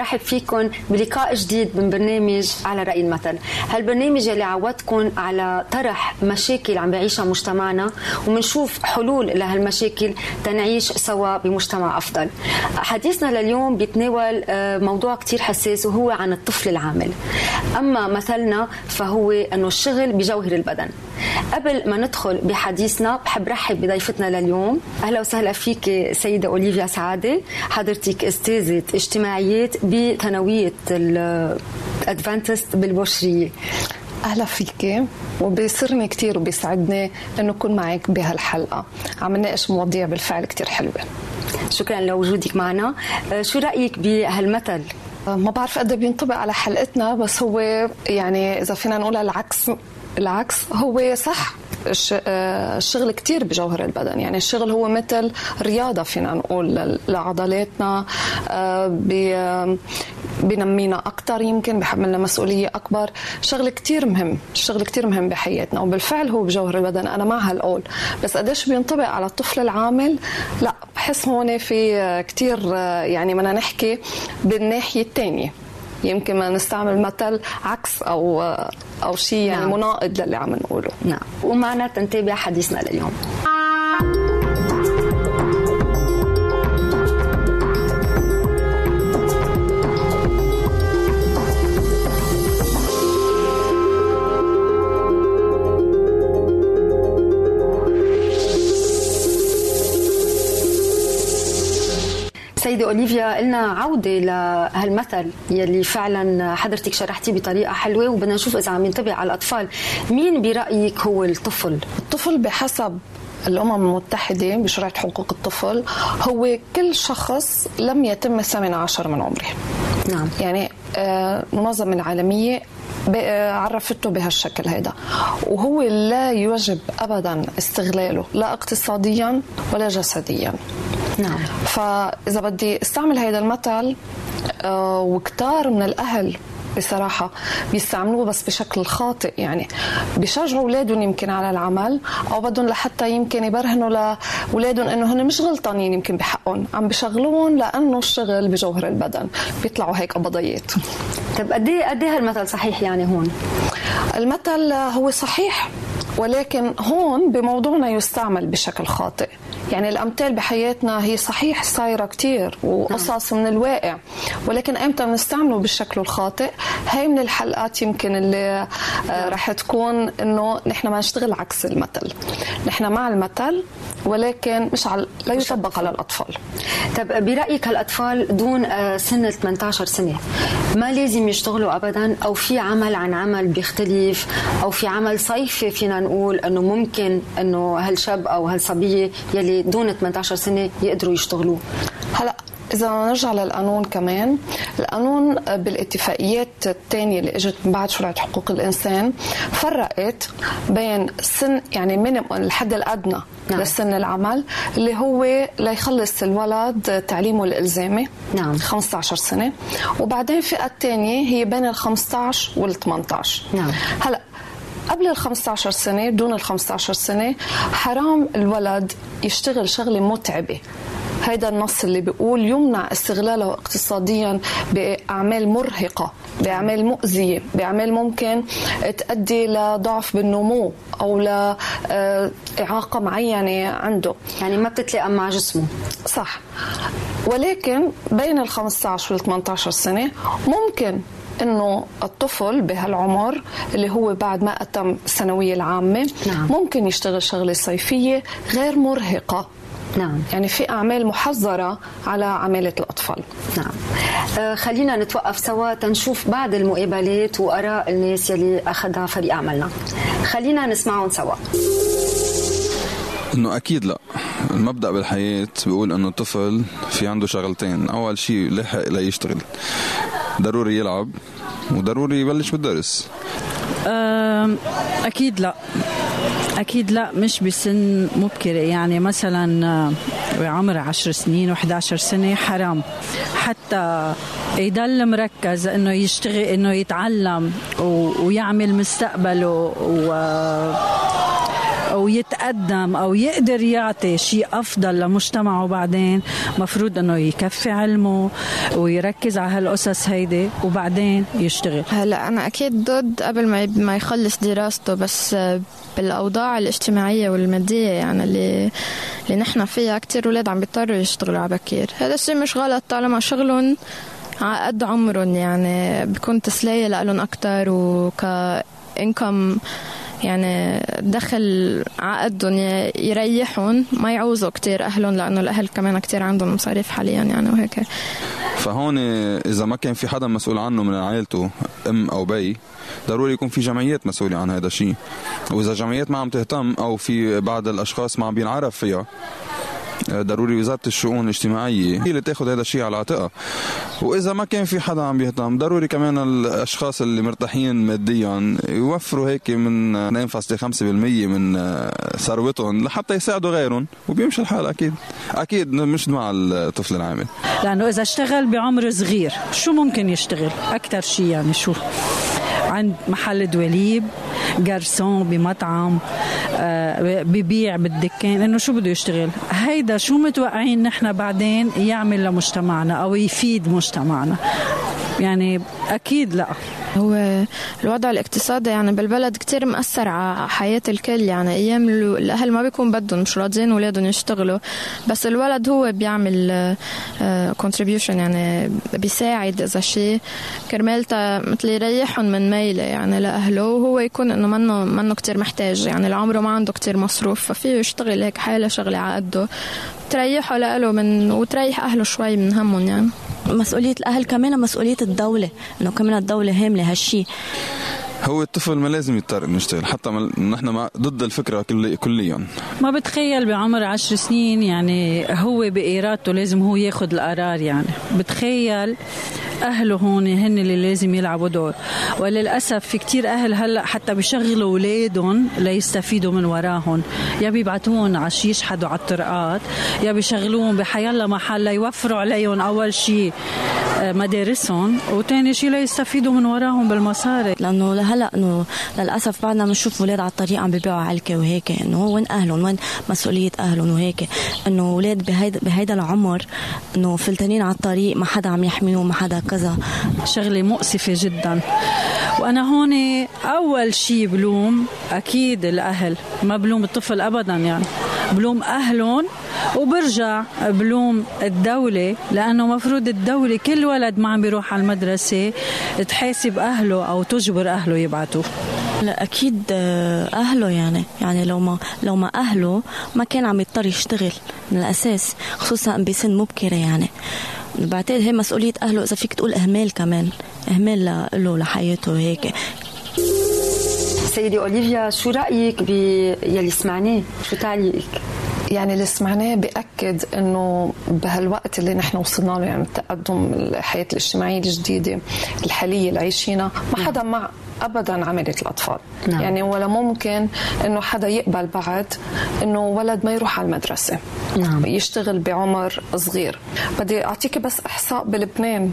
رحب فيكم بلقاء جديد من برنامج على رأي المثل هالبرنامج اللي عودتكم على طرح مشاكل عم بيعيشها مجتمعنا ومنشوف حلول لهالمشاكل تنعيش سوا بمجتمع أفضل. حديثنا لليوم بيتناول آه، موضوع كتير حساس وهو عن الطفل العامل. أما مثلنا فهو أنه الشغل بجوهر البدن. قبل ما ندخل بحديثنا بحب رحب بضيفتنا لليوم. أهلا وسهلا فيك سيدة أوليفيا سعادة حضرتك أستاذة اجتماعيات بثانوية الادفانتست بالبشرية. أهلا فيك وبيسرني كثير وبيسعدني إنه أكون معك بهالحلقة. عم نناقش مواضيع بالفعل كثير حلوة. شكرا لوجودك معنا. أه، شو رأيك بهالمثل؟ أه، ما بعرف قد بينطبق على حلقتنا بس هو يعني إذا فينا نقول العكس العكس هو صح. آه، الشغل كتير بجوهر البدن. يعني الشغل هو مثل رياضة فينا نقول لعضلاتنا. آه، بنمينا أكثر يمكن بحملنا مسؤولية أكبر. شغل كتير مهم الشغل كتير مهم بحياتنا. وبالفعل هو بجوهر البدن. أنا مع هالقول. بس قديش بينطبق على الطفل العامل؟ لا بحس هون في كتير آه، يعني بدنا نحكي بالناحية الثانية يمكن ما نستعمل مثل عكس أو أو شيء يعني نعم. مناقض للي عم نقوله. نعم. ومعنا تنتابع حديثنا لليوم. سيدة أوليفيا قلنا عودة لهالمثل يلي فعلا حضرتك شرحتيه بطريقة حلوة وبدنا نشوف إذا عم ينطبق على الأطفال. مين برأيك هو الطفل؟ الطفل بحسب الأمم المتحدة بشرعة حقوق الطفل هو كل شخص لم يتم الثامن عشر من عمره. نعم. يعني آه، العالمية آه، عرفته بهالشكل هذا وهو لا يجب ابدا استغلاله لا اقتصاديا ولا جسديا. نعم. فإذا بدي أستعمل هذا المثل آه، وكتار من الأهل بصراحة بيستعملوه بس بشكل خاطئ يعني بيشجعوا أولادهم يمكن على العمل أو بدهم لحتى يمكن يبرهنوا لأولادهم إنه هن مش غلطانين يمكن بحقهم. عم بشغلون لأنه الشغل بجوهر البدن. بيطلعوا هيك قبضيات. طيب قد إيه قد إيه هالمثل صحيح يعني هون؟ المثل هو صحيح ولكن هون بموضوعنا يستعمل بشكل خاطئ. يعني الأمثال بحياتنا هي صحيح صايرة كثير وقصص من الواقع ولكن إمتى بنستعمله بالشكل الخاطئ؟ هي من الحلقات يمكن اللي آه، رح تكون إنه نحن ما نشتغل عكس المثل. نحن مع المثل ولكن مش على لا يطبق على الأطفال. طب برأيك هالأطفال دون آه، سن 18 سنة ما لازم يشتغلوا ابدا؟ أو في عمل عن عمل بيختلف؟ أو في عمل صيفي فينا نقول إنه ممكن إنه هالشاب أو هالصبية يلي دون 18 سنة يقدروا يشتغلوا. هلا إذا نرجع للقانون كمان القانون بالاتفاقيات الثانية اللي إجت من بعد شرعة حقوق الإنسان فرقت بين سن يعني من الحد الأدنى نعم. لسن العمل اللي هو ليخلص الولد تعليمه الإلزامي نعم. 15 سنة وبعدين الفئة الثانية هي بين ال 15 وال 18 نعم. هلا قبل ال 15 سنة دون ال 15 سنة حرام الولد يشتغل شغلة متعبة. هذا النص اللي بيقول يمنع استغلاله اقتصاديا بأعمال مرهقة بأعمال مؤذية بأعمال ممكن تؤدي لضعف بالنمو أو لاعاقه معينة عنده. يعني ما بتتلائم مع جسمه. صح. ولكن بين ال 15 وال 18 سنة ممكن إنه الطفل بهالعمر اللي هو بعد ما أتم الثانوية العامة نعم. ممكن يشتغل شغلة صيفية غير مرهقة. نعم. يعني في أعمال محظرة على عمالة الأطفال. نعم. آه خلينا نتوقف سوا تنشوف بعض المقابلات وآراء الناس يلي أخذها فريق عملنا خلينا نسمعهم سوا. إنه أكيد لا. المبدأ بالحياة بيقول إنه الطفل في عنده شغلتين. أول شيء لحق ليشتغل. ضروري يلعب وضروري يبلش بالدرس. أكيد لا. أكيد لا مش بسن مبكرة. يعني مثلا بعمر عشر سنين و11 سنة حرام. حتى يضل مركز إنه يشتغل إنه يتعلم ويعمل مستقبله و أو يتقدم أو يقدر يعطي شيء أفضل لمجتمعه بعدين مفروض إنه يكفي علمه ويركز على هالقصص هيدي وبعدين يشتغل. هلا أنا أكيد ضد قبل ما ما يخلص دراسته بس بالأوضاع الاجتماعية والمادية يعني اللي اللي نحن فيها كثير أولاد عم بيضطروا يشتغلوا على بكير. هذا الشيء مش غلط طالما شغلهم على قد عمرهم يعني بكون تسلية لهم أكتر وك انكم يعني دخل عقدهم يريحهم ما يعوزوا كتير أهلهم لأنه الأهل كمان كتير عندهم مصاريف حاليا يعني وهيك. فهون إذا ما كان في حدا مسؤول عنه من عائلته أم أو بي ضروري يكون في جمعيات مسؤولة عن هذا الشيء. وإذا جمعيات ما عم تهتم أو في بعض الأشخاص ما عم بينعرف فيها ضروري وزارة الشؤون الاجتماعية هي اللي تاخذ هذا الشيء على عاتقها. وإذا ما كان في حدا عم بيهتم ضروري كمان الأشخاص اللي مرتاحين ماديا يوفروا هيك من 2.5% من ثروتهم لحتى يساعدوا غيرهم وبيمشي الحال أكيد. أكيد مش مع الطفل العامل. لأنه إذا اشتغل بعمر صغير شو ممكن يشتغل؟ أكثر شيء يعني شو؟ عند محل دواليب جارسون بمطعم آه، ببيع بالدكان إنه شو بده يشتغل؟ هيدا شو متوقعين نحن بعدين يعمل لمجتمعنا أو يفيد مجتمعنا؟ يعني أكيد لا. هو الوضع الاقتصادي يعني بالبلد كتير مأثر على حياة الكل. يعني أيام الأهل ما بيكون بدهم مش راضيين أولادهم يشتغلوا بس الولد هو بيعمل كونتريبيوشن آه، يعني بيساعد إذا شيء كرمالته مثل يريحهم من ميلة يعني لأهله وهو يكون إنه منه منه كتير محتاج. يعني العمر ما عنده كتير مصروف ففيه يشتغل هيك حالة شغلة على قده. تريحه لإله من وتريح أهله شوي من همهم يعني. مسؤولية الأهل كمان مسؤولية الدولة إنه كمان الدولة هاملة هالشي. هو الطفل ما لازم يضطر إنه يشتغل حتى نحن ما ضد الفكرة كلي كليا. ما بتخيل بعمر عشر سنين يعني هو بإرادته لازم هو ياخذ القرار يعني. بتخيل أهله هون هن اللي لازم يلعبوا دور. وللأسف في كتير أهل هلأ حتى بيشغلوا أولادهم ليستفيدوا من وراهم. يا بيبعتوهم عش يشحدوا على الطرقات يا بيشغلوهم بحيالله محل ليوفروا عليهم أول شيء آه، مدارسهم وثاني شيء ليستفيدوا من وراهم بالمصاري. لأنه هلا انه للاسف بعدنا بنشوف أولاد على الطريق عم بيبيعوا علكه وهيك انه وين اهلهم؟ وين مسؤولية اهلهم؟ وهيك. انه أولاد بهيدا بهيدا العمر انه فلتانين على الطريق ما حدا عم يحميهم ما حدا كذا. شغلة مؤسفة جدا. وأنا هون أول شيء بلوم أكيد الأهل ما بلوم الطفل ابدا يعني. بلوم أهلهم وبرجع بلوم الدولة لأنه مفروض الدولة كل ولد ما عم بيروح على المدرسة تحاسب أهله أو تجبر أهله يبعتوه لا أكيد آه، أهله يعني يعني لو ما لو ما أهله ما كان عم يضطر يشتغل من الأساس خصوصا بسن مبكره يعني. بعتقد هي مسؤولية أهله إذا فيك تقول إهمال كمان إهمال له لحياته هيك. سيدي أوليفيا شو رأيك باللي سمعناه؟ شو تعليقك؟ يعني اللي سمعناه بأكد إنه بهالوقت اللي نحن وصلنا له يعني التقدم الحياة الاجتماعية الجديدة الحالية اللي عايشينها ما حدا مع ابدا عمليه الأطفال. نعم. يعني ولا ممكن إنه حدا يقبل بعد إنه ولد ما يروح على المدرسة. نعم. يشتغل بعمر صغير. بدي أعطيك بس إحصاء بلبنان.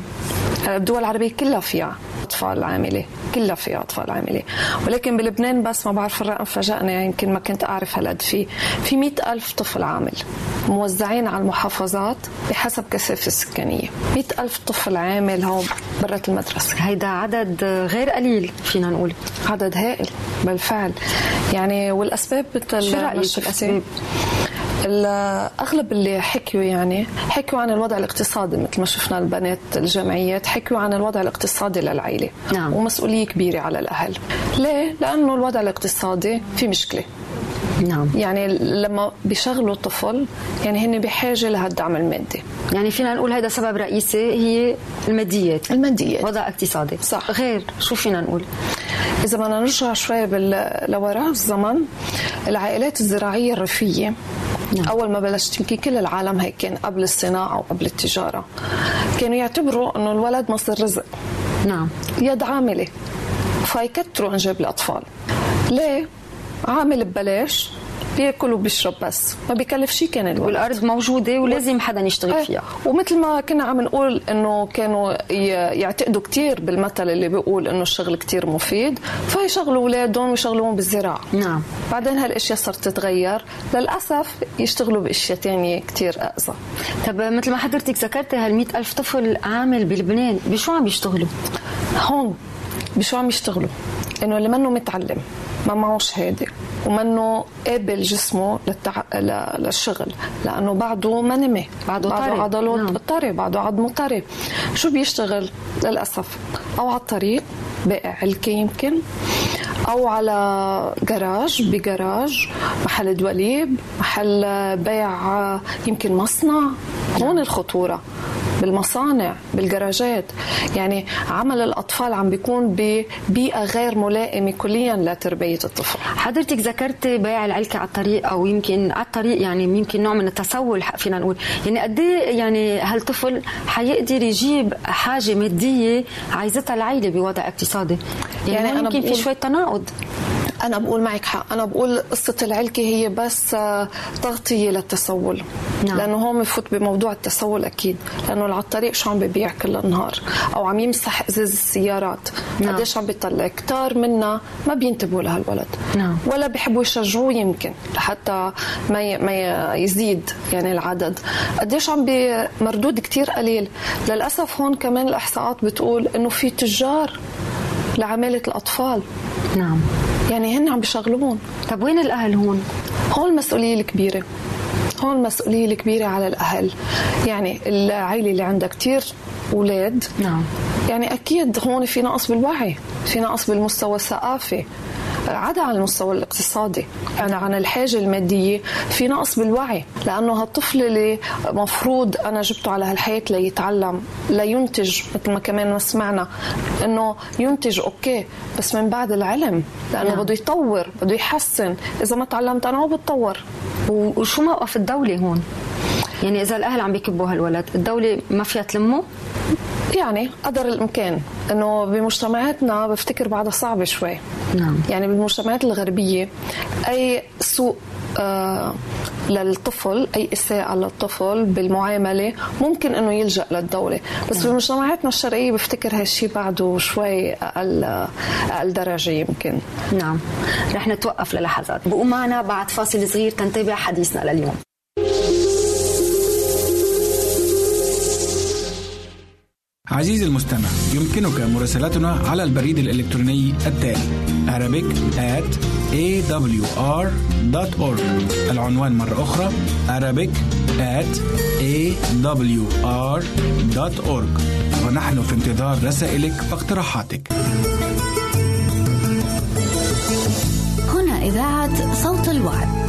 الدول العربية كلها فيها أطفال عاملة. كلها فيها أطفال عاملة. ولكن بلبنان بس ما بعرف الرقم فاجأني. يمكن ما كنت أعرف هالقد في. في مئة ألف طفل عامل موزعين على المحافظات بحسب كثافة السكانية مئة ألف طفل عامل هون برات المدرسة. هيدا عدد غير قليل فينا نقول؟ عدد هائل بالفعل. يعني والأسباب مثل شو رأيك الأسباب؟ اغلب اللي حكيوا يعني حكيوا عن الوضع الاقتصادي مثل ما شفنا البنات الجمعيات حكيوا عن الوضع الاقتصادي للعائلة. نعم. ومسؤولية كبيرة على الأهل. ليه؟ لأنه الوضع الاقتصادي في مشكلة. نعم. يعني لما بيشغلوا طفل يعني هن بحاجة لهالدعم المادي. يعني فينا نقول هذا سبب رئيسي هي الماديات. الماديات. وضع اقتصادي. صح. غير شو فينا نقول؟ إذا بدنا نرجع شوي بال... لوراء الزمن العائلات الزراعية الريفية. نعم. أول ما بلشت يمكن كل العالم هيك كان قبل الصناعة وقبل التجارة. كانوا يعتبروا إنه الولد مصدر رزق. نعم. يد عاملة. فيكتروا إنجاب الأطفال. ليه؟ عامل ببلاش بياكل وبيشرب بس. ما بيكلف شيء كان الولد. والأرض موجودة ولازم حدا يشتغل إيه. فيها. ومثل ما كنا عم نقول إنه كانوا يعتقدوا كثير بالمثل اللي بيقول إنه الشغل كثير مفيد فيشغلوا أولادهم ويشغلوهم بالزراعة. نعم. بعدين هالأشياء صارت تتغير. للأسف يشتغلوا بأشياء ثانية كثير أقصى. طب مثل ما حضرتك ذكرتي هال ألف طفل عامل بلبنان بشو عم بيشتغلوا هون. بشو عم يشتغلوا؟ إنه اللي منه متعلم ما معه شهاده ومنه قابل جسمه للتع... للشغل لأنه بعده ما نمي بعده, بعده طري عضله نعم. طري بعده عظمه طري شو بيشتغل؟ للأسف أو على الطريق بائع علكه يمكن. أو على جراج بجراج محل دواليب محل بيع يمكن مصنع. هون الخطورة. بالمصانع بالجراجات. يعني عمل الأطفال عم بيكون ببيئة غير ملائمة كليا لتربية الطفل. حضرتك ذكرتي بيع العلكة على الطريق أو يمكن على الطريق يعني يمكن نوع من التسول فينا نقول. يعني قد إيه يعني هالطفل حيقدر يجيب حاجة مادية عايزتها العائلة بوضع اقتصادي؟ يعني, يعني أنا يمكن في شوية تناقض. أنا بقول معك حق. أنا بقول قصة العلكة هي بس آه، تغطية للتسول. نعم. لأنه هون بفوت بموضوع التسول أكيد. لأنه على الطريق شو عم ببيع كل النهار؟ أو عم يمسح إزاز السيارات. نعم. قديش عم بيطلع؟ كتار منا ما بينتبهوا لهالولد. نعم. ولا بيحبوا يشجعوه يمكن لحتى ما ما يزيد يعني العدد. قديش عم بمردود كتير قليل. للأسف هون كمان الإحصاءات بتقول إنه في تجار لعمالة الأطفال. نعم. يعني هن عم بيشغلوهم. طب وين الأهل هون؟ هون المسؤوليه الكبيرة. هون المسؤولية الكبيرة على الأهل. يعني العائلة اللي عندها كتير أولاد. نعم. يعني أكيد هون في نقص بالوعي في نقص بالمستوى الثقافي. عدا عن المستوى الاقتصادي يعني عن الحاجة المادية في نقص بالوعي لأنه هالطفل اللي مفروض أنا جبته على هالحياة ليتعلم لينتج مثل ما كمان ما سمعنا إنه ينتج أوكي بس من بعد العلم لأنه نعم. بده يطور بده يحسن إذا ما تعلمت أنا ما بتطور وشو موقف الدولة هون؟ يعني إذا الأهل عم بيكبوا هالولد الدولة ما فيها تلمه؟ يعني قدر الإمكان إنه بمجتمعاتنا بفتكر بعدها صعبه شوي. نعم. يعني بالمجتمعات الغربية أي سوء آه للطفل أي إساءة للطفل بالمعاملة ممكن إنه يلجأ للدولة. بس نعم. بمجتمعاتنا الشرقية بفتكر هالشيء بعده شوي أقل أقل درجة يمكن. نعم. رح نتوقف للحظات. بقوم معنا بعد فاصل صغير تنتبع حديثنا لليوم. عزيزي المستمع يمكنك مراسلتنا على البريد الإلكتروني التالي Arabic at awr.org العنوان مرة أخرى Arabic at awr.org ونحن في انتظار رسائلك واقتراحاتك. هنا إذاعة صوت الوعد.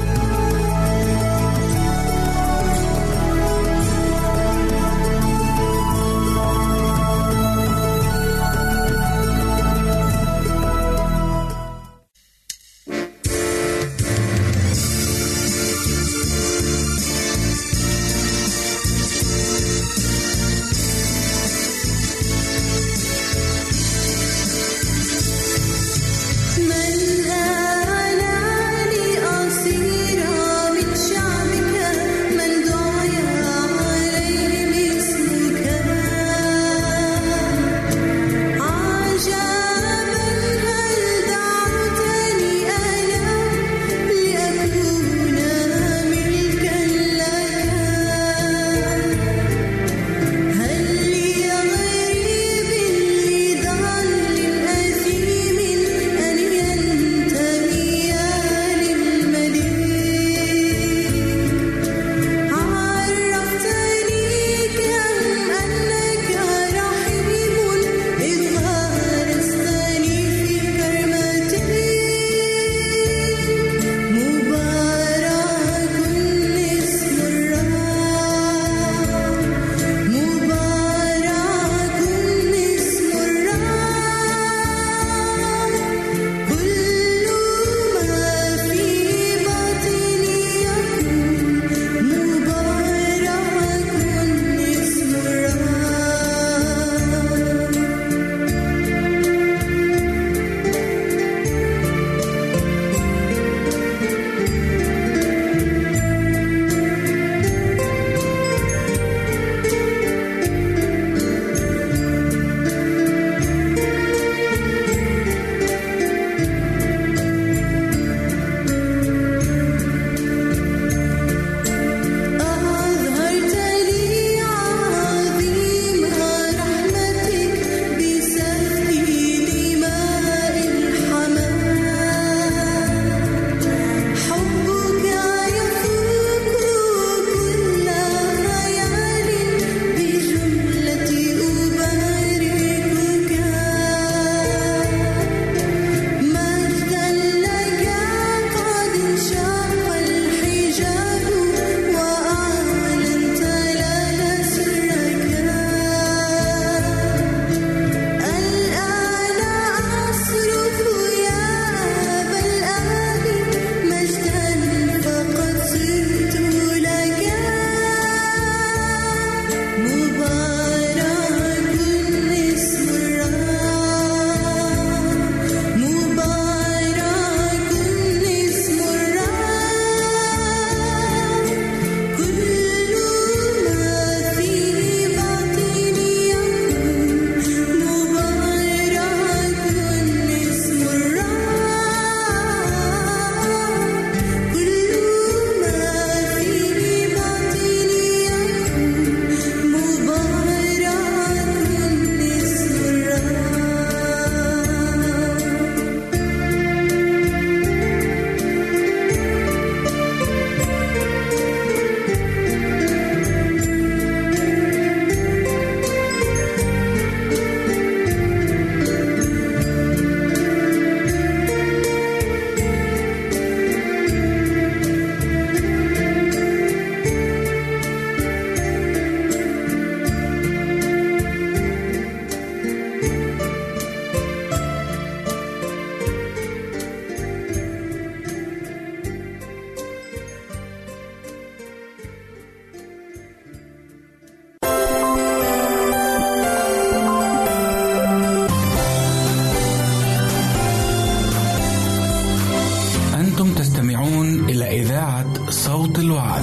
صوت الوعد.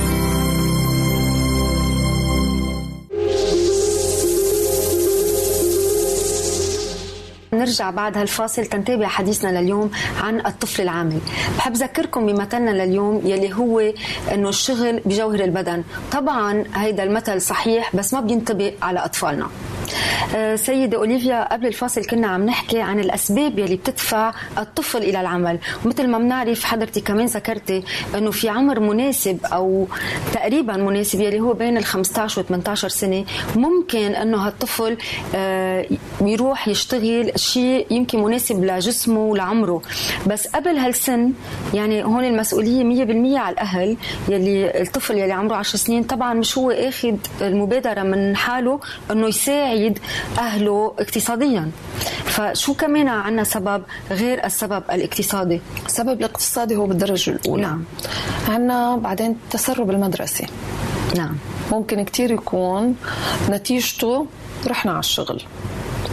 نرجع بعد هالفاصل تنتابع حديثنا لليوم عن الطفل العامل. بحب ذكركم بمثلنا لليوم يلي هو إنه الشغل بجوهر البدن. طبعا هيدا المثل صحيح بس ما بينطبق على أطفالنا. سيدة أوليفيا قبل الفاصل كنا عم نحكي عن الأسباب يلي بتدفع الطفل إلى العمل. ومثل ما بنعرف حضرتك كمان ذكرتي أنه في عمر مناسب أو تقريبا مناسب يلي هو بين ال 15 و 18 سنة ممكن أنه هالطفل آه، يروح يشتغل شيء يمكن مناسب لجسمه ولعمره. بس قبل هالسن يعني هون المسؤولية 100% على الأهل يلي الطفل يلي عمره 10 سنين طبعا مش هو آخذ المبادرة من حاله أنه يساعد أهله اقتصاديا. فشو كمان عنا سبب غير السبب الاقتصادي؟ السبب الاقتصادي هو بالدرجة الأولى. نعم. عنا بعدين تسرب المدرسة. نعم. ممكن كتير يكون نتيجته رحنا على الشغل.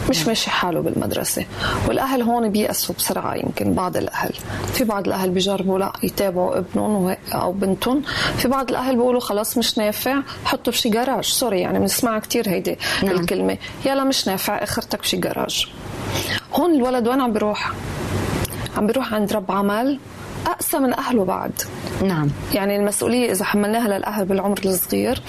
مش ماشي حاله بالمدرسة. والأهل هون بيأسوا بسرعة يمكن بعض الأهل. في بعض الأهل بيجربوا لا يتابعوا ابنهم أو بنتهم. في بعض الأهل بيقولوا خلاص مش نافع حطوا بشي جراج. سوري يعني بنسمعها كتير هيدي نعم. الكلمة. يلا مش نافع أخرتك بشي جراج. هون الولد وين عم بيروح؟ عم بيروح عند رب عمل. أقسى من أهله بعد. نعم. يعني المسؤولية إذا حملناها للأهل بالعمر الصغير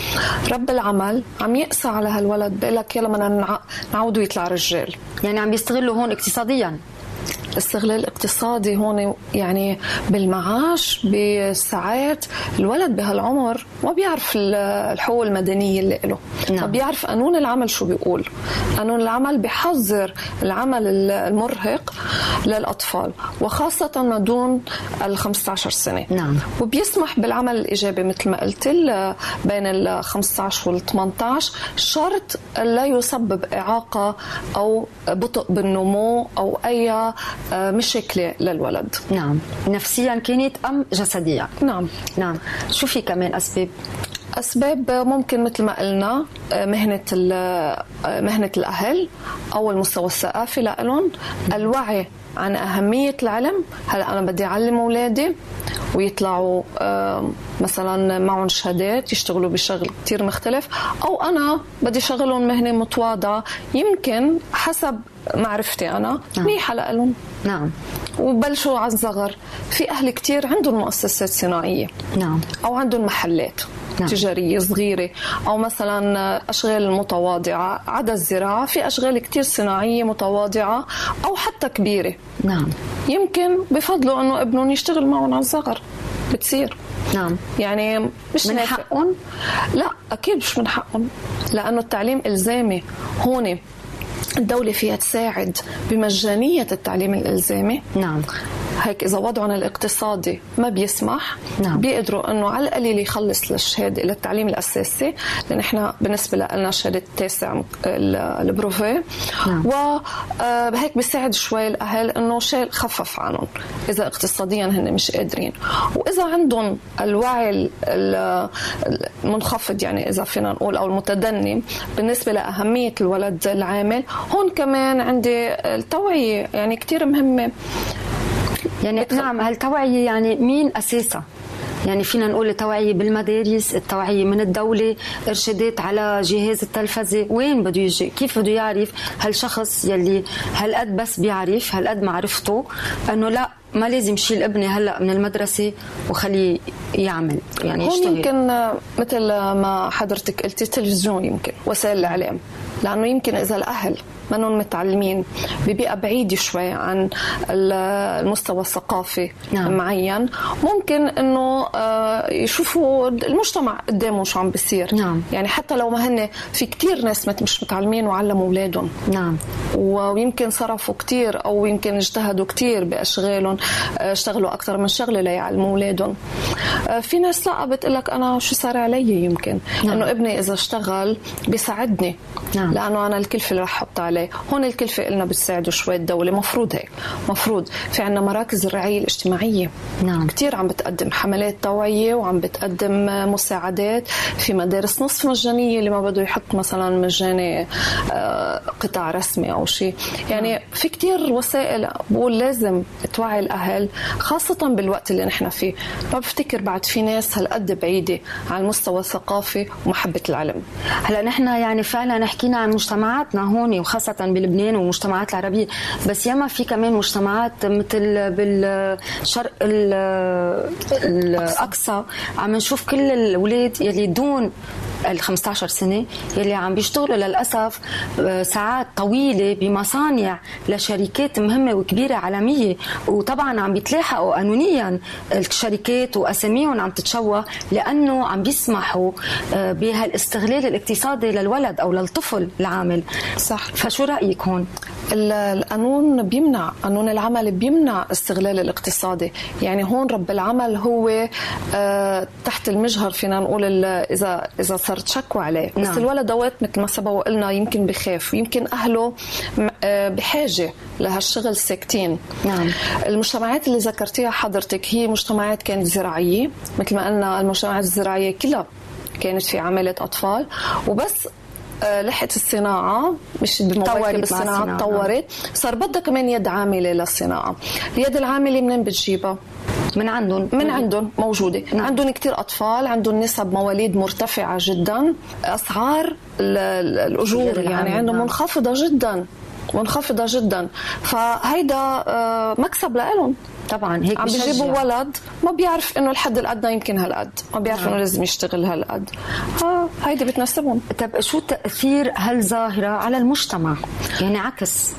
رب العمل عم يقسى على هالولد بيقول لك يلا بدنا نع- نعوده يطلع رجال. يعني عم بيستغلوا هون اقتصاديا. الاستغلال الاقتصادي هون يعني بالمعاش بالساعات الولد بهالعمر ما بيعرف ال- الحقوق المدنية اللي له نعم. بيعرف قانون العمل شو بيقول قانون العمل بيحذر العمل ال- المرهق للأطفال وخاصة ما دون ال 15 سنة نعم. وبيسمح بالعمل الإيجابي مثل ما قلت بين ال 15 وال 18 شرط لا يسبب إعاقة أو بطء بالنمو أو أي آه، مشكله للولد. نعم. نفسيا كانت أم جسديا نعم. نعم. شو في كمان أسباب؟ أسباب ممكن مثل ما قلنا آه، مهنة آه، مهنة الأهل أو المستوى الثقافي لهم الوعي عن أهمية العلم. هلا أنا بدي أعلم أولادي ويطلعوا مثلا معهم شهادات يشتغلوا بشغل كتير مختلف أو أنا بدي شغلهم مهنة متواضعة. يمكن حسب معرفتي أنا نعم. منيحة لهم نعم. وبلشوا عن صغر في أهل كتير عندهم مؤسسات صناعية. نعم. أو عندهم محلات نعم. نعم. تجارية صغيرة. أو مثلا أشغال متواضعة عدا الزراعة. في أشغال كتير صناعية متواضعة أو حتى كبيرة. نعم. يمكن بفضلوا أنه ابنهم يشتغل معهم عن صغر بتصير. نعم. يعني مش من. حقهم؟ لا أكيد مش من حقهم. لأنه التعليم إلزامي. هون الدولة فيها تساعد بمجانية التعليم الإلزامي نعم هيك إذا وضعهم الاقتصادي ما بيسمح نعم. بيقدروا إنه على القليل يخلص للشهادة للتعليم الأساسي لأن إحنا بالنسبة لنا شهادة التاسع ال- البروفي نعم. وهيك بيساعد شوي الأهل إنه شيء خفف عنهم إذا اقتصاديا هن مش قادرين وإذا عندهم الوعي ال- ال- المنخفض يعني إذا فينا نقول أو المتدني بالنسبة لأهمية الولد العامل هون كمان عندي التوعية يعني كتير مهمة. يعني نعم هالتوعية يعني مين أساسها يعني فينا نقول التوعية بالمدارس التوعية من الدولة إرشادات على جهاز التلفزة. وين بده يجي؟ كيف بده يعرف هالشخص يلي هالقد بس بيعرف هالقد معرفته أنه لا ما لازم شيل ابني هلأ من المدرسة وخليه يعمل يعني هون يشتغل. يمكن مثل ما حضرتك قلتي التلفزيون يمكن وسائل الإعلام. لأنه يمكن إذا الأهل منهم متعلمين ببيئة بعيدة شوي عن ال- المستوى الثقافي نعم. معين ممكن إنه آه، يشوفوا المجتمع قدامه شو عم بيصير نعم. يعني حتى لو ما هن في كتير ناس مش متعلمين وعلموا أولادهم نعم ويمكن صرفوا كتير أو يمكن اجتهدوا كتير بأشغالهم آه، اشتغلوا أكثر من شغلة ليعلموا أولادهم آه، في ناس لا بتقول لك أنا شو صار علي يمكن نعم. إنه ابني إذا اشتغل بيساعدني نعم. لأنه أنا الكلفة اللي رح أحط عليه. هون الكلفة إلنا بتساعده شوي الدولة. مفروض هيك. مفروض في عنا مراكز الرعاية الاجتماعية. نعم. كتير عم بتقدم حملات توعية وعم بتقدم مساعدات في مدارس نصف مجانية اللي ما بده يحط مثلا مجاني آه، قطاع رسمي أو شيء يعني في كتير وسائل بقول لازم توعي الأهل خاصة بالوقت اللي نحن فيه. ما بفتكر بعد في ناس هالقد بعيدة على المستوى الثقافي ومحبة العلم. هلا نحن يعني فعلا حكينا عن مجتمعاتنا هون وخاصة بلبنان والمجتمعات العربية. بس ياما في كمان مجتمعات مثل بالشرق الأقصى عم نشوف كل الأولاد يلي دون ال 15 سنة يلي عم بيشتغلوا للأسف آه، ساعات طويلة بمصانع لشركات مهمة وكبيرة عالمية. وطبعا عم بيتلاحقوا قانونيا الشركات وأساميهم عم تتشوه لأنه عم بيسمحوا آه، بهالاستغلال الاقتصادي للولد أو للطفل العامل. صح. فشو رأيك هون؟ القانون بيمنع قانون العمل بيمنع استغلال الاقتصادي يعني هون رب العمل هو آه، تحت المجهر فينا نقول إذا إذا صارت شكوى عليه. نعم. بس الولد أوقات مثل ما سبق وقلنا يمكن بخاف ويمكن أهله آه، بحاجة لهالشغل ساكتين. نعم. المجتمعات اللي ذكرتيها حضرتك هي مجتمعات كانت زراعية. مثل ما قلنا المجتمعات الزراعية كلها كانت في عمالة أطفال. وبس آه، لحقت الصناعة مش بمواكب الصناعة تطورت صار بدها كمان يد عاملة للصناعة. اليد العاملة منين بتجيبها؟ من عندهم. من عندهم موجودة. نعم. عندهم كثير أطفال عندهم نسب مواليد مرتفعة جدا. أسعار الأجور يعني عندهم نعم. منخفضة جدا. منخفضة جدا. فهيدا آه، مكسب لهم طبعا هيك عم بيجيبوا ولد ما بيعرف إنه الحد الأدنى يمكن هالقد. ما بيعرف نعم. إنه لازم يشتغل هالقد. فهيدي بتناسبهم. طب شو تاثير هالظاهره على المجتمع؟ يعني عكس.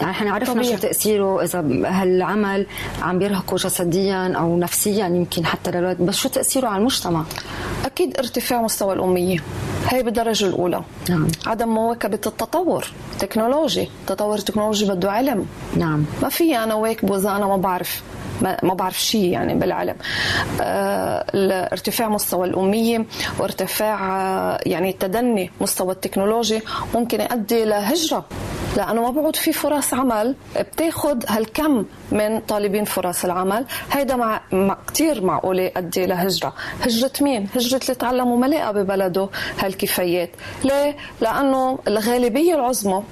يعني إحنا عرفنا طبيعي. شو تأثيره إذا هالعمل عم بيرهقه جسديا أو نفسيا يمكن حتى للولد بس شو تأثيره على المجتمع؟ أكيد ارتفاع مستوى الأمية هي بالدرجة الأولى. نعم. عدم مواكبة التطور التكنولوجي التطور التكنولوجي بده علم. نعم. ما في أنا واكبه إذا أنا ما بعرف. ما بعرف شيء يعني بالعلم آه ارتفاع مستوى الأمية وارتفاع آه يعني تدني مستوى التكنولوجي ممكن يؤدي لهجرة لأنه ما بعود في فرص عمل. بتاخذ هالكم من طالبين فرص العمل. هيدا مع, مع كثير معقوله يؤدي لهجره هجرة. مين؟ هجرة اللي تعلموا ما ببلده هالكفايات ليه؟ لأنه الغالبية العظمى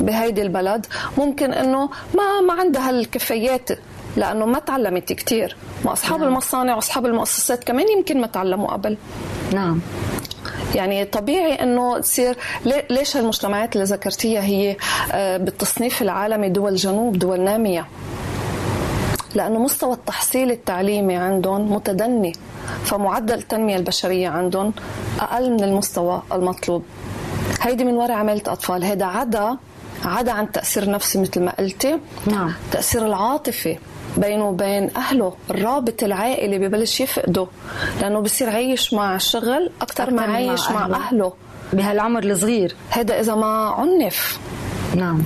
بهيدي البلد ممكن إنه ما ما عندها هالكفايات لأنه ما تعلمت كثير ما أصحاب نعم. المصانع وأصحاب المؤسسات كمان يمكن ما تعلموا قبل. نعم. يعني طبيعي إنه تصير ليش هالمجتمعات اللي ذكرتيها هي آه، بالتصنيف العالمي دول جنوب دول نامية؟ لأنه مستوى التحصيل التعليمي عندهم متدني فمعدل التنمية البشرية عندهم أقل من المستوى المطلوب. هيدي من وراء عماله أطفال. هذا عدا عدا عن تأثير نفسي مثل ما قلتي. نعم. تأثير العاطفي. بينه وبين أهله الرابط العائلي ببلش يفقده لأنه بصير عايش مع الشغل أكثر ما عايش مع, مع أهله. بهالعمر الصغير. هذا إذا ما عنف. نعم.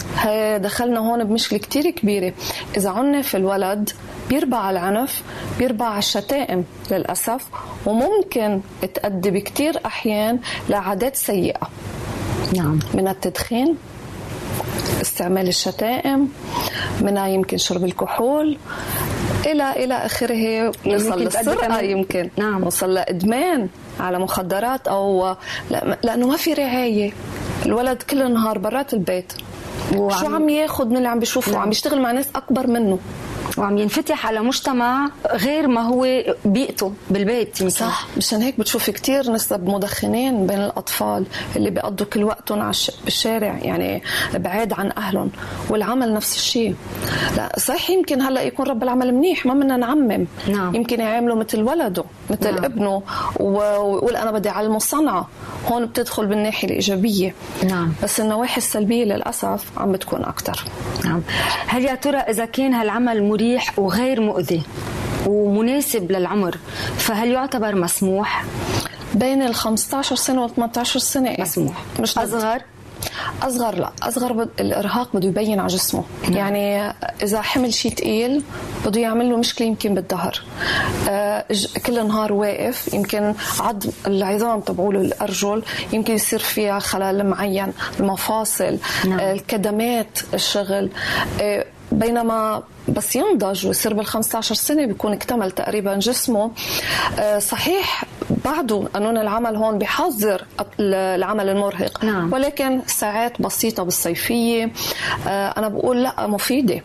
دخلنا هون بمشكلة كتير كبيرة. إذا عنف الولد بيربى على العنف بيربى على الشتائم للأسف وممكن تؤدي بكتير أحيان لعادات سيئة. نعم. من التدخين استعمال الشتائم منها يمكن شرب الكحول إلى إلى آخره. نوصل للسرقة يمكن. نعم. نوصل لإدمان على مخدرات أو لأنه ما في رعاية. الولد كل النهار برات البيت. وعم شو عم ياخذ من اللي عم بيشوفه؟ نعم. عم يشتغل مع ناس أكبر منه. وعم ينفتح على مجتمع غير ما هو بيئته بالبيت يمكن. صح. مشان هيك بتشوفي كثير نسب مدخنين بين الأطفال اللي بيقضوا كل وقتهم بالشارع يعني بعيد عن أهلهم. والعمل نفس الشيء لا صحيح يمكن هلأ يكون رب العمل منيح ما بدنا نعمم. نعم. يمكن يعامله مثل ولده مثل نعم. ابنه ويقول أنا بدي اعلمه صنعه هون بتدخل بالناحية الإيجابية. نعم. بس النواحي السلبية للأسف عم بتكون أكثر نعم. هل يا ترى إذا كان هالعمل مريح وغير مؤذي ومناسب للعمر فهل يعتبر مسموح؟ بين ال 15 سنة وال 18 سنة. مسموح. مش أصغر؟ أصغر لا. أصغر بد... الإرهاق بده يبين على جسمه. نعم. يعني إذا حمل شيء ثقيل بده يعمل له مشكلة يمكن بالظهر. آه كل نهار واقف يمكن عظم العظام تبعوله الأرجل يمكن يصير فيها خلل معين المفاصل نعم. آه الكدمات الشغل. آه بينما بس ينضج ويصير بال 15 سنة بيكون اكتمل تقريبا جسمه. آه، صحيح بعده قانون العمل هون بحذر العمل المرهق نعم. ولكن ساعات بسيطة بالصيفية. آه، أنا بقول لا مفيدة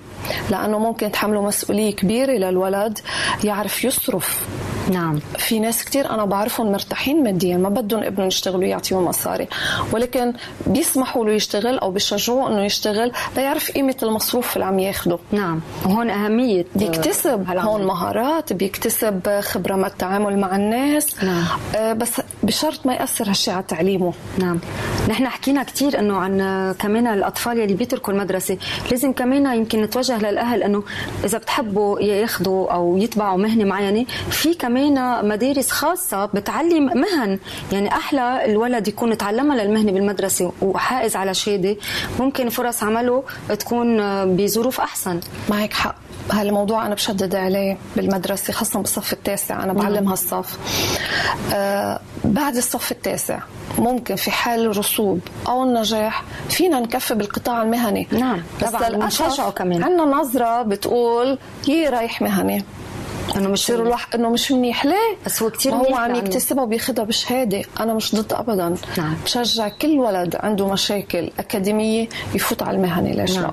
لأنه ممكن تحملوا مسؤولية كبيرة للولد يعرف يصرف. نعم. في ناس كثير أنا بعرفهم مرتاحين ماديا ما بدهم ابنهم يشتغلوا يعطيهم مصاري. ولكن بيسمحوا له يشتغل أو بيشجعوه إنه يشتغل ليعرف قيمة المصروف اللي عم ياخده. نعم. وهون أهمية بيكتسب. هون مهارات بيكتسب خبرة من التعامل مع الناس. نعم. آه بس بشرط ما يأثر هالشيء على تعليمه. نعم. نحن حكينا كثير إنه عن كمان الأطفال يلي بيتركوا المدرسة. لازم كمان يمكن نتوجه للأهل إنه إذا بتحبوا ياخذوا أو يتبعوا مهنة معينة في كمان مدارس خاصة بتعلم مهن. يعني أحلى الولد يكون تعلمها للمهنة بالمدرسة وحائز على شهادة. ممكن فرص عمله تكون بظروف أحسن. معك حق. هالموضوع أنا بشدد عليه بالمدرسة خاصة بالصف التاسع. أنا بعلم هالصف آه بعد الصف التاسع ممكن في حال الرسوب أو النجاح فينا نكفي بالقطاع المهني. نعم بس للأسف كمان. عندنا نظرة بتقول يي رايح مهني. انه مش الواحد إنه مش منيح ليه؟ بس هو كثير هو عم يكتسبها وبياخذها بشهادة، أنا مش ضد ابدا نعم. بشجع كل ولد عنده مشاكل أكاديمية يفوت على المهني ليش نعم.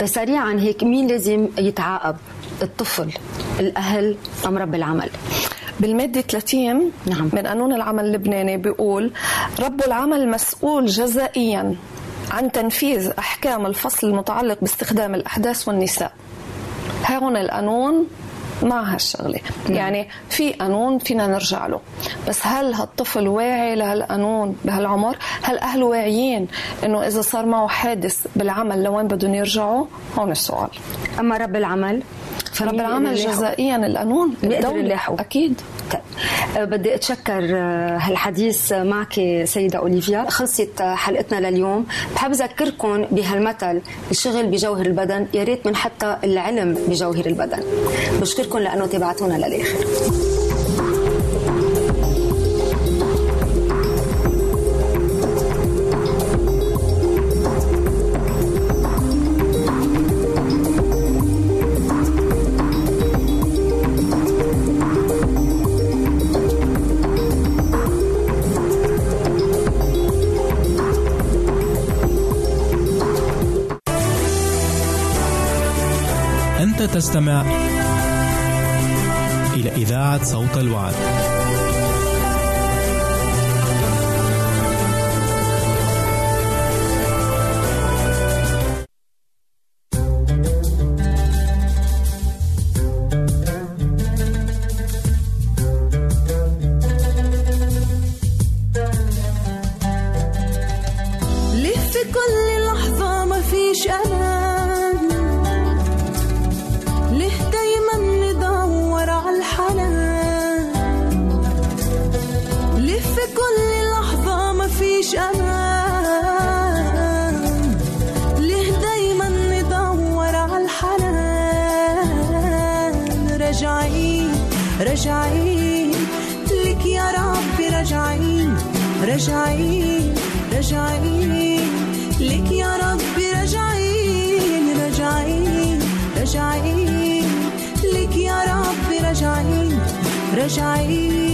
لا؟ سريعا هيك مين لازم يتعاقب؟ الطفل، الأهل أم رب العمل؟ بالمادة 30 نعم. من قانون العمل اللبناني بيقول رب العمل مسؤول جزائيا عن تنفيذ أحكام الفصل المتعلق باستخدام الأحداث والنساء هون القانون مع هالشغلة نعم. يعني في قانون فينا نرجع له. بس هل هالطفل واعي لهالقانون بهالعمر؟ هل أهله واعيين أنه إذا صار معه حادث بالعمل لوين بدهم يرجعوا؟ هون السؤال. أما رب العمل؟ فرب العمل جزائيا القانون الدولة. أكيد. طيب. أه، بدي أتشكر أه، هالحديث معك سيدة أوليفيا. خلصت حلقتنا لليوم. بحب أذكركم بهالمثل الشغل بجوهر البدن يا ريت من حتى العلم بجوهر البدن. بشكركم لأنه تبعتونا للآخر. تستمع إذاعة صوت الوعد. في كل لحظة ما فيش أمان راجعين لك يا ربي راجعين راجعين راجعين لك يا ربي راجعين راجعين راجعين لك يا ربي راجعين راجعين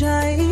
trái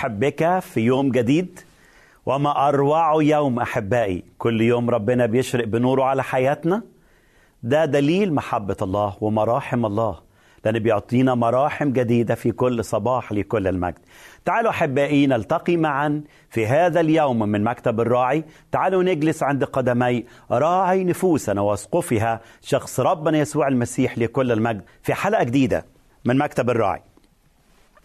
أرحب بك في يوم جديد وما أروع يوم أحبائي. كل يوم ربنا بيشرق بنوره على حياتنا. ده دليل محبة الله ومراحم الله. لأن بيعطينا مراحم جديدة في كل صباح لكل المجد. تعالوا أحبائي نلتقي معا في هذا اليوم من مكتب الراعي. تعالوا نجلس عند قدمي راعي نفوسنا واسقفها شخص ربنا يسوع المسيح لكل المجد في حلقة جديدة من مكتب الراعي.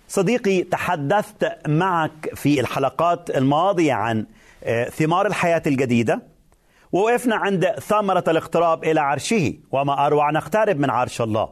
صديقي تحدثت معك في الحلقات الماضية عن آه، ثمار الحياة الجديدة ووقفنا عند ثمرة الاقتراب إلى عرشه وما أروع نقترب من عرش الله.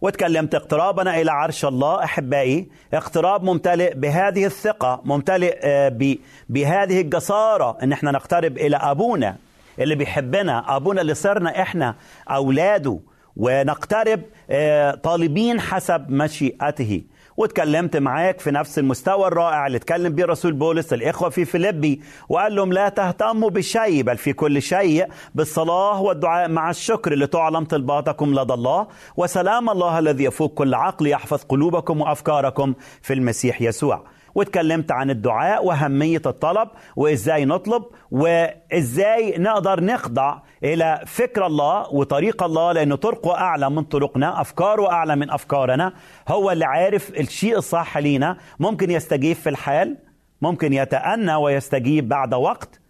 وتكلمت اقترابنا إلى عرش الله أحبائي اقتراب ممتلئ بهذه الثقة ممتلئ آه، بهذه الجسارة أن إحنا نقترب إلى أبونا اللي بيحبنا أبونا اللي صرنا إحنا أولاده ونقترب آه، طالبين حسب مشيئته. واتكلمت معاك في نفس المستوى الرائع اللي اتكلم بيه رسول بولس الإخوة في فيليبي وقال لهم لا تهتموا بشيء بل في كل شيء بالصلاة والدعاء مع الشكر لتعلم طلباتكم لدى الله. وسلام الله الذي يفوق كل عقل يحفظ قلوبكم وأفكاركم في المسيح يسوع. واتكلمت عن الدعاء وأهمية الطلب وإزاي نطلب وإزاي نقدر نخضع إلى فكر الله وطريق الله لأنه طرقه أعلى من طرقنا أفكاره أعلى من أفكارنا. هو اللي عارف الشيء الصح لينا. ممكن يستجيب في الحال ممكن يتأنى ويستجيب بعد وقت.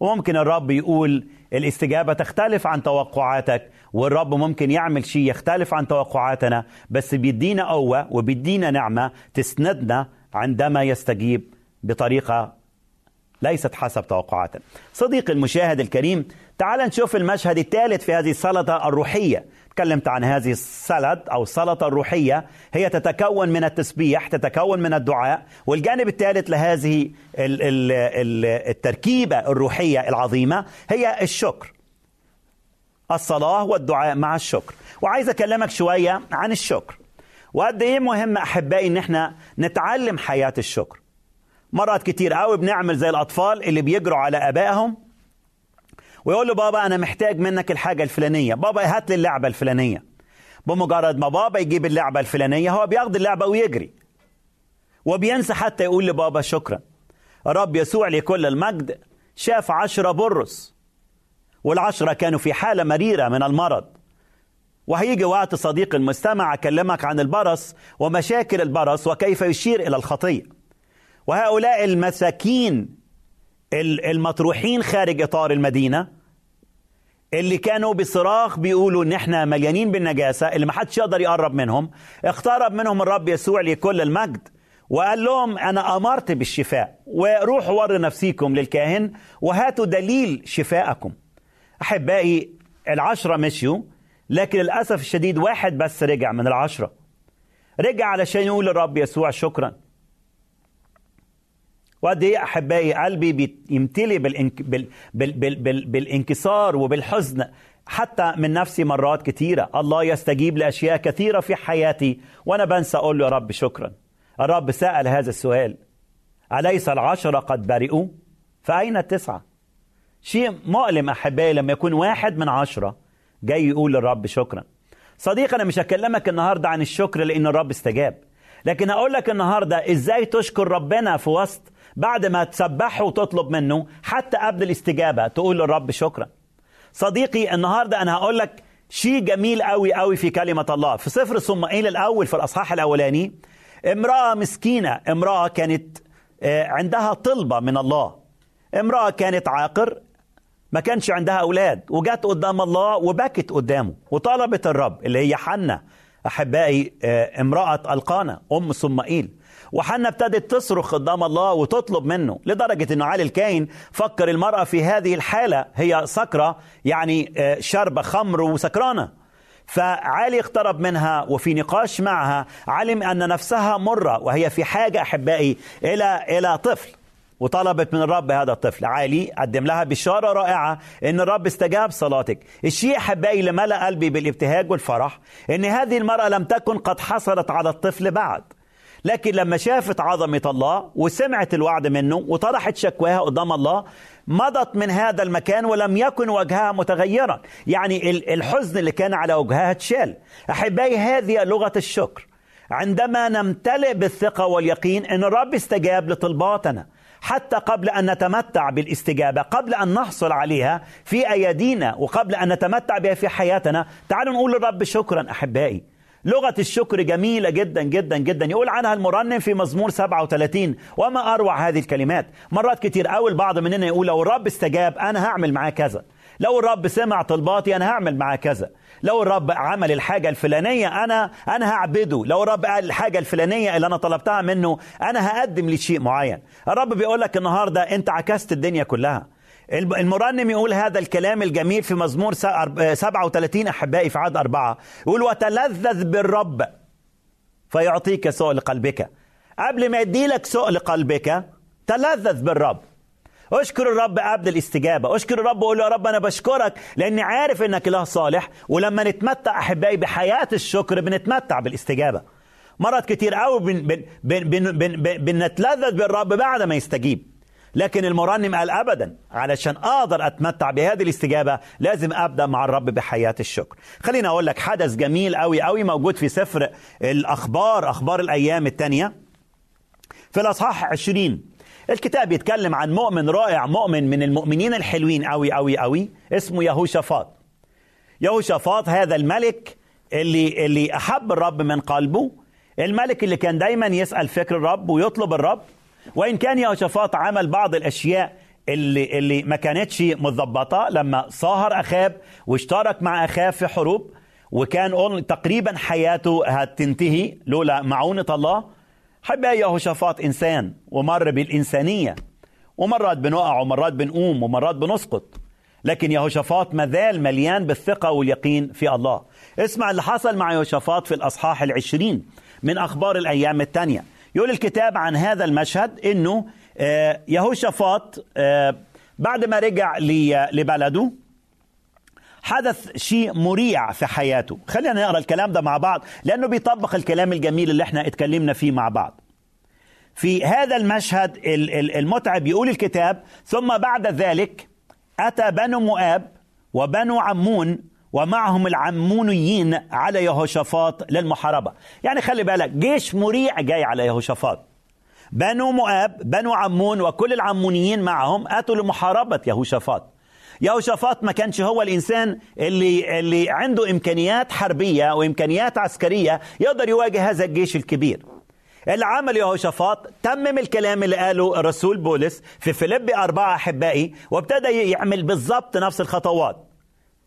وممكن الرب يقول الاستجابة تختلف عن توقعاتك والرب ممكن يعمل شيء يختلف عن توقعاتنا. بس بيدينا قوة وبيدينا نعمة تسندنا عندما يستجيب بطريقة ليست حسب توقعاتنا صديقي المشاهد الكريم تعال نشوف المشهد الثالث في هذه السلطة الروحية. تكلمت عن هذه السلد أو السلطة الروحية. هي تتكون من التسبيح تتكون من الدعاء والجانب الثالث لهذه ال- ال- ال- التركيبة الروحية العظيمة هي الشكر. الصلاة والدعاء مع الشكر. وعايز أكلمك شوية عن الشكر. وقد إيه مهم أحبائي إن إحنا نتعلم حياة الشكر. مرات كتير قوي بنعمل زي الأطفال اللي بيجروا على آبائهم ويقول له بابا أنا محتاج منك الحاجة الفلانية. بابا هات لي اللعبة الفلانية. بمجرد ما بابا يجيب اللعبة الفلانية هو بياخد اللعبة ويجري. وبينسى حتى يقول لبابا شكرا. الرب يسوع لكل المجد شاف عشرة برص. والعشرة كانوا في حالة مريرة من المرض. وهيجي وقت صديق المستمع أكلمك عن البرص ومشاكل البرص وكيف يشير إلى الخطية وهؤلاء المساكين المطروحين خارج إطار المدينة اللي كانوا بصراخ بيقولوا إن إحنا مليانين بالنجاسة اللي ما حدش يقدر يقرب منهم. اقترب منهم الرب يسوع لكل المجد وقال لهم أنا أمرت بالشفاء وروحوا وروا نفسيكم للكاهن وهاتوا دليل شفائكم أحبائي العشرة مشيوا لكن للأسف الشديد واحد بس رجع من العشرة. رجع علشان يقول للرب يسوع شكرا. وقد إيه أحبائي قلبي بيمتلي بالإنك بال بال بال بال بالانكسار وبالحزن حتى من نفسي مرات كثيره الله يستجيب لأشياء كثيرة في حياتي وأنا بنسى أقول له يا رب شكرا. الرب سأل هذا السؤال. أليس العشرة قد برئوا؟ فأين التسعة؟ شيء مؤلم أحبائي لما يكون واحد من عشرة جاي يقول للرب شكرا. صديقي أنا مش هكلمك النهارده عن الشكر لأن الرب استجاب. لكن هقول لك النهارده إزاي تشكر ربنا في وسط بعد ما تسبحه وتطلب منه حتى قبل الاستجابة تقول للرب شكرا. صديقي النهارده أنا هقول لك شيء جميل قوي قوي في كلمة الله. في سفر صمائيل الأول في الأصحاح الأولاني امرأة مسكينة امرأة كانت عندها طلبة من الله. امرأة كانت عاقر ما كانش عندها أولاد وجت قدام الله وبكت قدامه وطلبت الرب اللي هي حنة أحبائي امرأة ألقانا أم صمائيل. وحنا ابتدت تصرخ قدام الله وتطلب منه لدرجة أنه علي الكاين فكر المرأة في هذه الحالة هي سكرة يعني شرب خمر وسكرانة. فعلي اقترب منها وفي نقاش معها علم أن نفسها مرة وهي في حاجة أحبائي إلى إلى طفل. وطلبت من الرب هذا الطفل. عالي قدم لها بشارة رائعة إن الرب استجاب صلاتك. الشيء أحبائي اللي ملأ قلبي بالابتهاج والفرح إن هذه المرأة لم تكن قد حصلت على الطفل بعد. لكن لما شافت عظمة الله وسمعت الوعد منه وطرحت شكواها قدام الله مضت من هذا المكان ولم يكن وجهها متغيرا. يعني الحزن اللي كان على وجهها اتشال. أحبائي هذه لغة الشكر. عندما نمتلئ بالثقة واليقين أن الرب استجاب لطلباتنا. حتى قبل أن نتمتع بالاستجابة قبل أن نحصل عليها في أيدينا وقبل أن نتمتع بها في حياتنا. تعالوا نقول للرب شكرا أحبائي. لغة الشكر جميلة جدا جدا جدا. يقول عنها المرنم في مزمور 37 وما أروع هذه الكلمات؟ مرات كتير أول بعض مننا يقول لو الرب استجاب أنا هعمل معاه كذا. لو الرب سمع طلباتي أنا هعمل معاه كذا. لو الرب عمل الحاجة الفلانية أنا أنا هعبده. لو الرب قال الحاجة الفلانية اللي أنا طلبتها منه أنا هقدم لشيء معين. الرب بيقول لك النهاردة أنت عكست الدنيا كلها. المرنم يقول هذا الكلام الجميل في مزمور 37 أحبائي في عدد أربعة. يقول وتلذذ بالرب فيعطيك سؤل قلبك قبل ما يديلك سؤل قلبك تلذذ بالرب. أشكر الرب قبل الاستجابة. أشكر الرب وقول له يا رب أنا بشكرك لأني عارف أنك إله صالح ولما نتمتع أحبائي بحياة الشكر بنتمتع بالاستجابة. مرات كتير قوي بن بن بن بن بن بن بنتلذذ بالرب بعد ما يستجيب. لكن المرنم قال ابدا علشان أقدر أتمتع بهذه الاستجابة لازم أبدأ مع الرب بحياة الشكر. خليني أقول لك حدث جميل قوي قوي موجود في سفر الأخبار أخبار الأيام الثانية في الأصحاح 20 الكتاب يتكلم عن مؤمن رائع مؤمن من المؤمنين الحلوين قوي قوي قوي اسمه يهوشافاط. يهوشافاط هذا الملك اللي اللي أحب الرب من قلبه الملك اللي كان دايما يسأل فكر الرب ويطلب الرب. وإن كان يهوشافاط عمل بعض الأشياء اللي, اللي ما كانتش متظبطة لما صاهر أخاب واشترك مع أخاب في حروب وكان تقريبا حياته هتنتهي لولا معونة الله حب يهوشافاط إنسان ومر بالإنسانية ومرات بنقع ومرات بنقوم ومرات بنسقط لكن يهوشافاط مازال مليان بالثقة واليقين في الله. اسمع اللي حصل مع يهوشافاط في الأصحاح العشرين من أخبار الأيام الثانية يقول الكتاب عن هذا المشهد إنه يهوشافاط بعد ما رجع لبلده حدث شيء مريع في حياته. خلينا نقرأ الكلام ده مع بعض لأنه بيطبق الكلام الجميل اللي إحنا اتكلمنا فيه مع بعض. في هذا المشهد المتعب يقول الكتاب ثم بعد ذلك أتى بنو مؤاب وبنو عمون ومعهم العمونيين على يهوشافاط للمحاربة. يعني خلي بالك جيش مريع جاي على يهوشافاط. بنو مؤاب بنو عمون وكل العمونيين معهم أتوا لمحاربة يهوشافاط. يهوشافاط ما كانش هو الإنسان اللي, اللي عنده إمكانيات حربية وإمكانيات عسكرية يقدر يواجه هذا الجيش الكبير. اللي عمل يهوشافاط تمم الكلام اللي قاله الرسول بولس في فيليب أربعة أحبائي وابتدى يعمل بالضبط نفس الخطوات.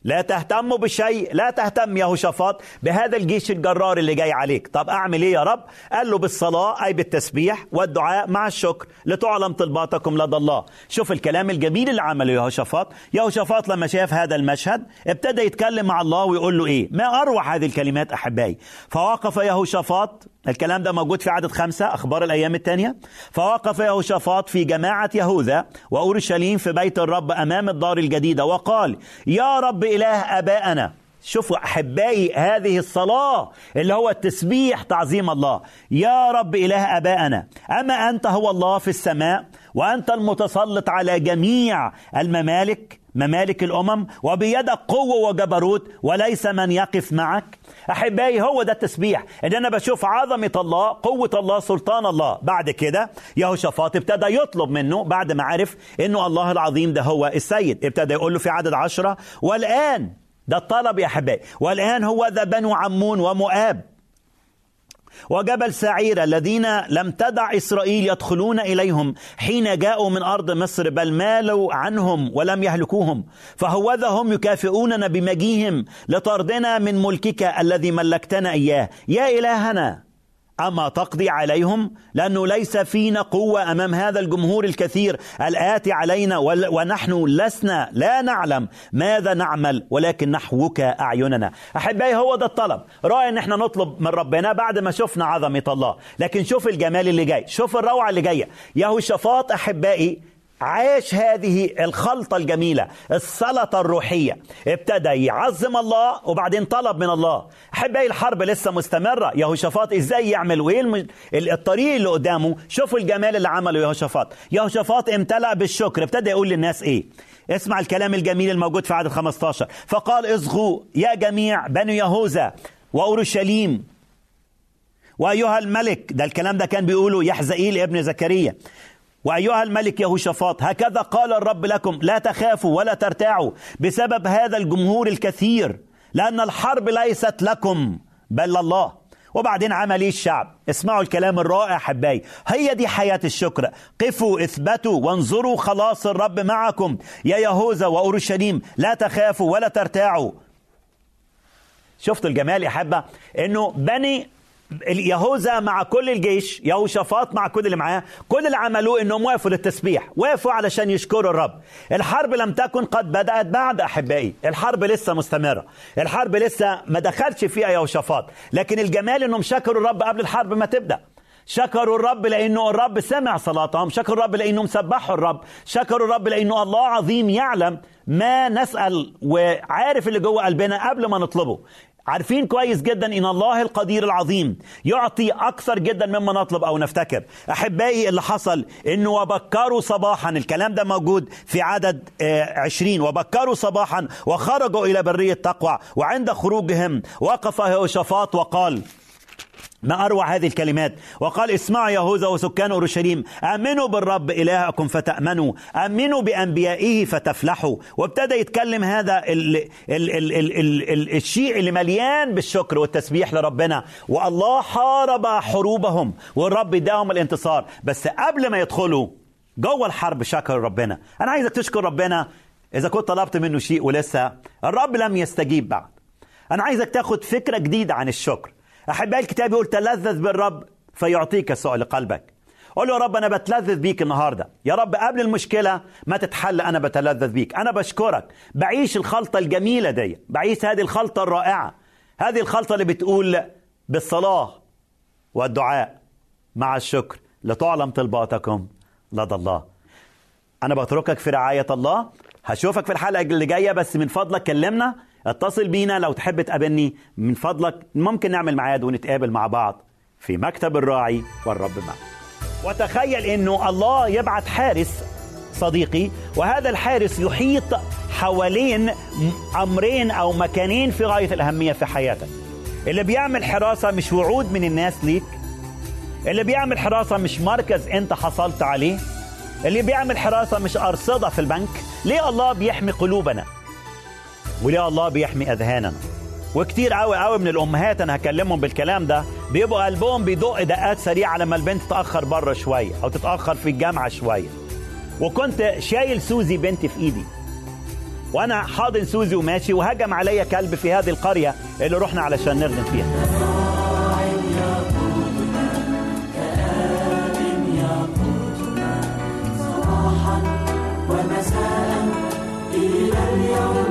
لا تهتموا بشيء لا تهتم يا هوشافاط بهذا الجيش الجرار اللي جاي عليك. طب أعمل إيه يا رب؟ قال له بالصلاة أي بالتسبيح والدعاء مع الشكر. لتعلم طلباتكم لدى الله. شوف الكلام الجميل اللي عمله يهوشافاط يهوشافاط لما شاف هذا المشهد ابتدى يتكلم مع الله ويقول له إيه؟ ما أروع هذه الكلمات أحبائي. فوقف يهوشافاط الكلام ده موجود في عدد خمسة أخبار الأيام الثانية. فوقف يهوشافاط في جماعة يهوذا وأورشليم في بيت الرب أمام الدار الجديدة وقال يا رب إله أبائنا شوفوا أحبائي هذه الصلاة اللي هو التسبيح تعظيم الله. يا رب إله أبائنا أما أنت هو الله في السماء وأنت المتسلط على جميع الممالك ممالك الأمم وبيدك قوة وجبروت وليس من يقف معك. أحبائي هو ده التسبيح. إن أنا بشوف عظمة الله قوة الله سلطان الله. بعد كده يهوشافاط ابتدى يطلب منه بعد ما عرف إنه الله العظيم ده هو السيد. ابتدى يقول له في عدد عشرة والآن ده الطلب يا أحبائي والآن هو ذا بنو عمون ومؤاب. وجبل سعير الذين لم تدع إسرائيل يدخلون إليهم حين جاءوا من أرض مصر بل مالوا عنهم ولم يهلكوهم. فهوذا هم يكافئوننا بمجيهم لطردنا من ملكك الذي ملكتنا إياه. يا إلهنا أما تقضي عليهم؟ لأنه ليس فينا قوة أمام هذا الجمهور الكثير. الآتي علينا ونحن لسنا لا نعلم ماذا نعمل ولكن نحوك أعيننا. أحبائي هو ده الطلب. رأي أن إحنا نطلب من ربنا بعد ما شفنا عظمة الله. لكن شوف الجمال اللي جاي. شوف الروعة اللي جاية. يهوشافاط أحبائي عاش هذه الخلطة الجميلة السلطة الروحية. ابتدى يعظم الله وبعدين طلب من الله. أحبائي الحرب لسه مستمرة؟ يهوشافاط إزاي يعمل؟ وإيه الم... الطريق اللي قدامه؟ شوفوا الجمال اللي عمله يهوشافاط. يهوشافاط امتلأ بالشكر. ابتدى يقول للناس إيه؟ اسمع الكلام الجميل الموجود في عدد 15 فقال اصغوا يا جميع بني يهوذا وأورشليم. وأيها الملك ده الكلام ده كان بيقوله يحزئيل ابن زكريا. وأيها الملك يهوشافاط هكذا قال الرب لكم لا تخافوا ولا ترتاعوا بسبب هذا الجمهور الكثير لأن الحرب ليست لكم بل الله وبعدين عمل إيه الشعب. اسمعوا الكلام الرائع حباي. هي دي حياة الشكر. قفوا اثبتوا وانظروا خلاص الرب معكم. يا يهوذا وأورشليم لا تخافوا ولا ترتاعوا. شفتوا الجمال يا حبة؟ إنه بني يهوذا مع كل الجيش يهوشافاط مع كل اللي معاه كل اللي عملوه إنهم وقفوا للتسبيح وقفوا علشان يشكروا الرب. الحرب لم تكن قد بدأت بعد أحبائي. الحرب لسه مستمرة. الحرب لسه ما دخلش فيها يهوشافاط. لكن الجمال إنهم شكروا الرب قبل الحرب ما تبدأ. شكروا الرب لأنه الرب سمع صلاتهم. شكروا الرب لأنهم سبحوا الرب. شكروا الرب لأنه الله عظيم يعلم ما نسأل وعارف اللي جوه قلبنا قبل ما نطلبه. عارفين كويس جدا إن الله القدير العظيم يعطي أكثر جدا مما نطلب أو نفتكر. أحبائي اللي حصل إنه وبكروا صباحا الكلام ده موجود في عدد عشرين. وبكروا صباحا وخرجوا إلى برية تقوى وعند خروجهم وقف يهوشافاط وقال ما أروع هذه الكلمات؟ وقال اسمعوا يهوذا وسكان أورشليم آمنوا بالرب إلهكم فتأمنوا آمنوا بأنبيائه فتفلحوا. وابتدى يتكلم هذا ال ال ال ال ال ال الشيء اللي مليان بالشكر والتسبيح لربنا. والله حارب حروبهم والرب اداهم الانتصار. بس قبل ما يدخلوا جوه الحرب شكر ربنا. أنا عايزك تشكر ربنا إذا كنت طلبت منه شيء ولسه الرب لم يستجيب بعد. أنا عايزك تاخد فكرة جديدة عن الشكر. احبائي الكتاب يقول تلذذ بالرب فيعطيك سؤال قلبك. قول له يا رب أنا بتلذذ بيك النهارده. يا رب قبل المشكلة ما تتحل أنا بتلذذ بيك. أنا بشكرك. بعيش الخلطة الجميلة دي. بعيش هذه الخلطة الرائعة. هذه الخلطة اللي بتقول بالصلاة والدعاء مع الشكر. لتعلم طلباتكم لدى الله. أنا بتركك في رعاية الله. هشوفك في الحلقة اللي جاية. بس من فضلك كلمنا. اتصل بينا لو تحب تقابلني من فضلك ممكن نعمل ميعاد ونتقابل مع بعض في مكتب الراعي والرب معك. وتخيل إنه الله يبعت حارس صديقي وهذا الحارس يحيط حوالين أمرين أو مكانين في غاية الأهمية في حياتك. اللي بيعمل حراسة مش وعود من الناس ليك. اللي بيعمل حراسة مش مركز أنت حصلت عليه. اللي بيعمل حراسة مش أرصدة في البنك. ليه الله بيحمي قلوبنا؟ وليه الله بيحمي أذهاننا. وكتير قوي قوي من الأمهات أنا هكلمهم بالكلام ده بيبقوا قلبهم بيدق دقات سريعة لما البنت تتأخر بره شوية أو تتأخر في الجامعة شوية. وكنت شايل سوزي بنتي في إيدي. وأنا حاضن سوزي وماشي وهجم عليا كلب في هذه القرية اللي رحنا علشان نخدم فيها. ومساء إلى اليوم.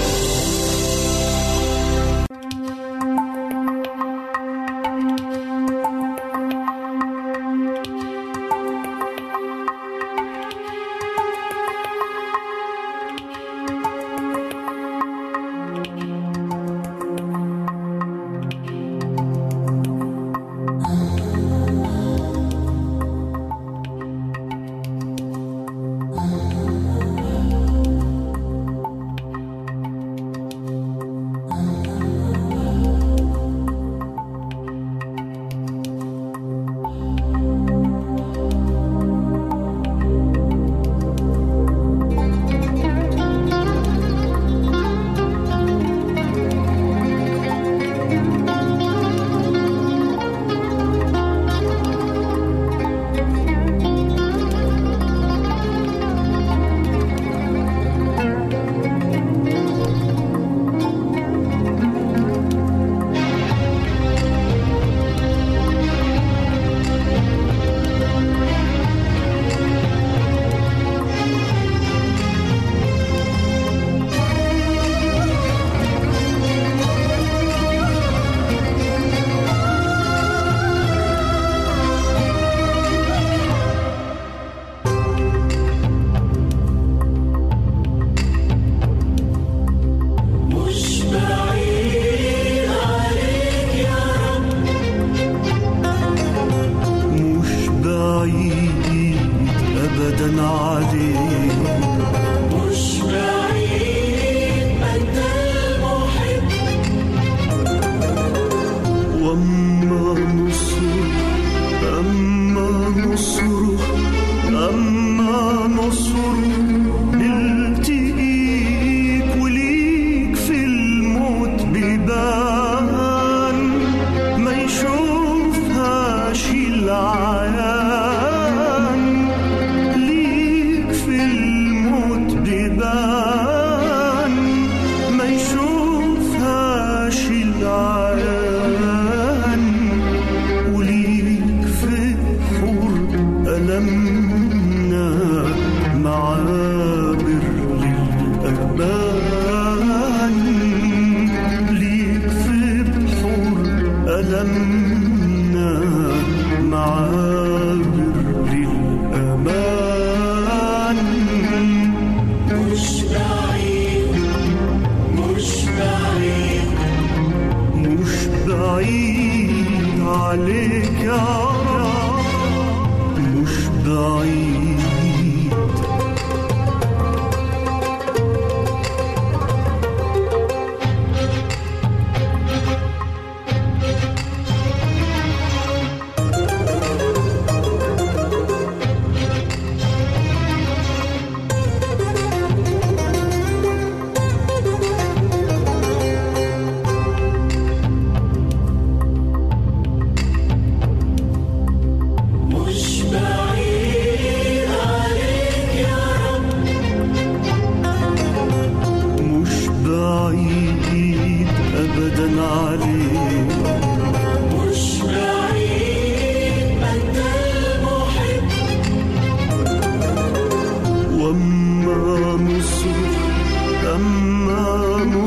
أما نصره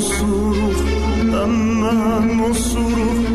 musluk, ama musluk.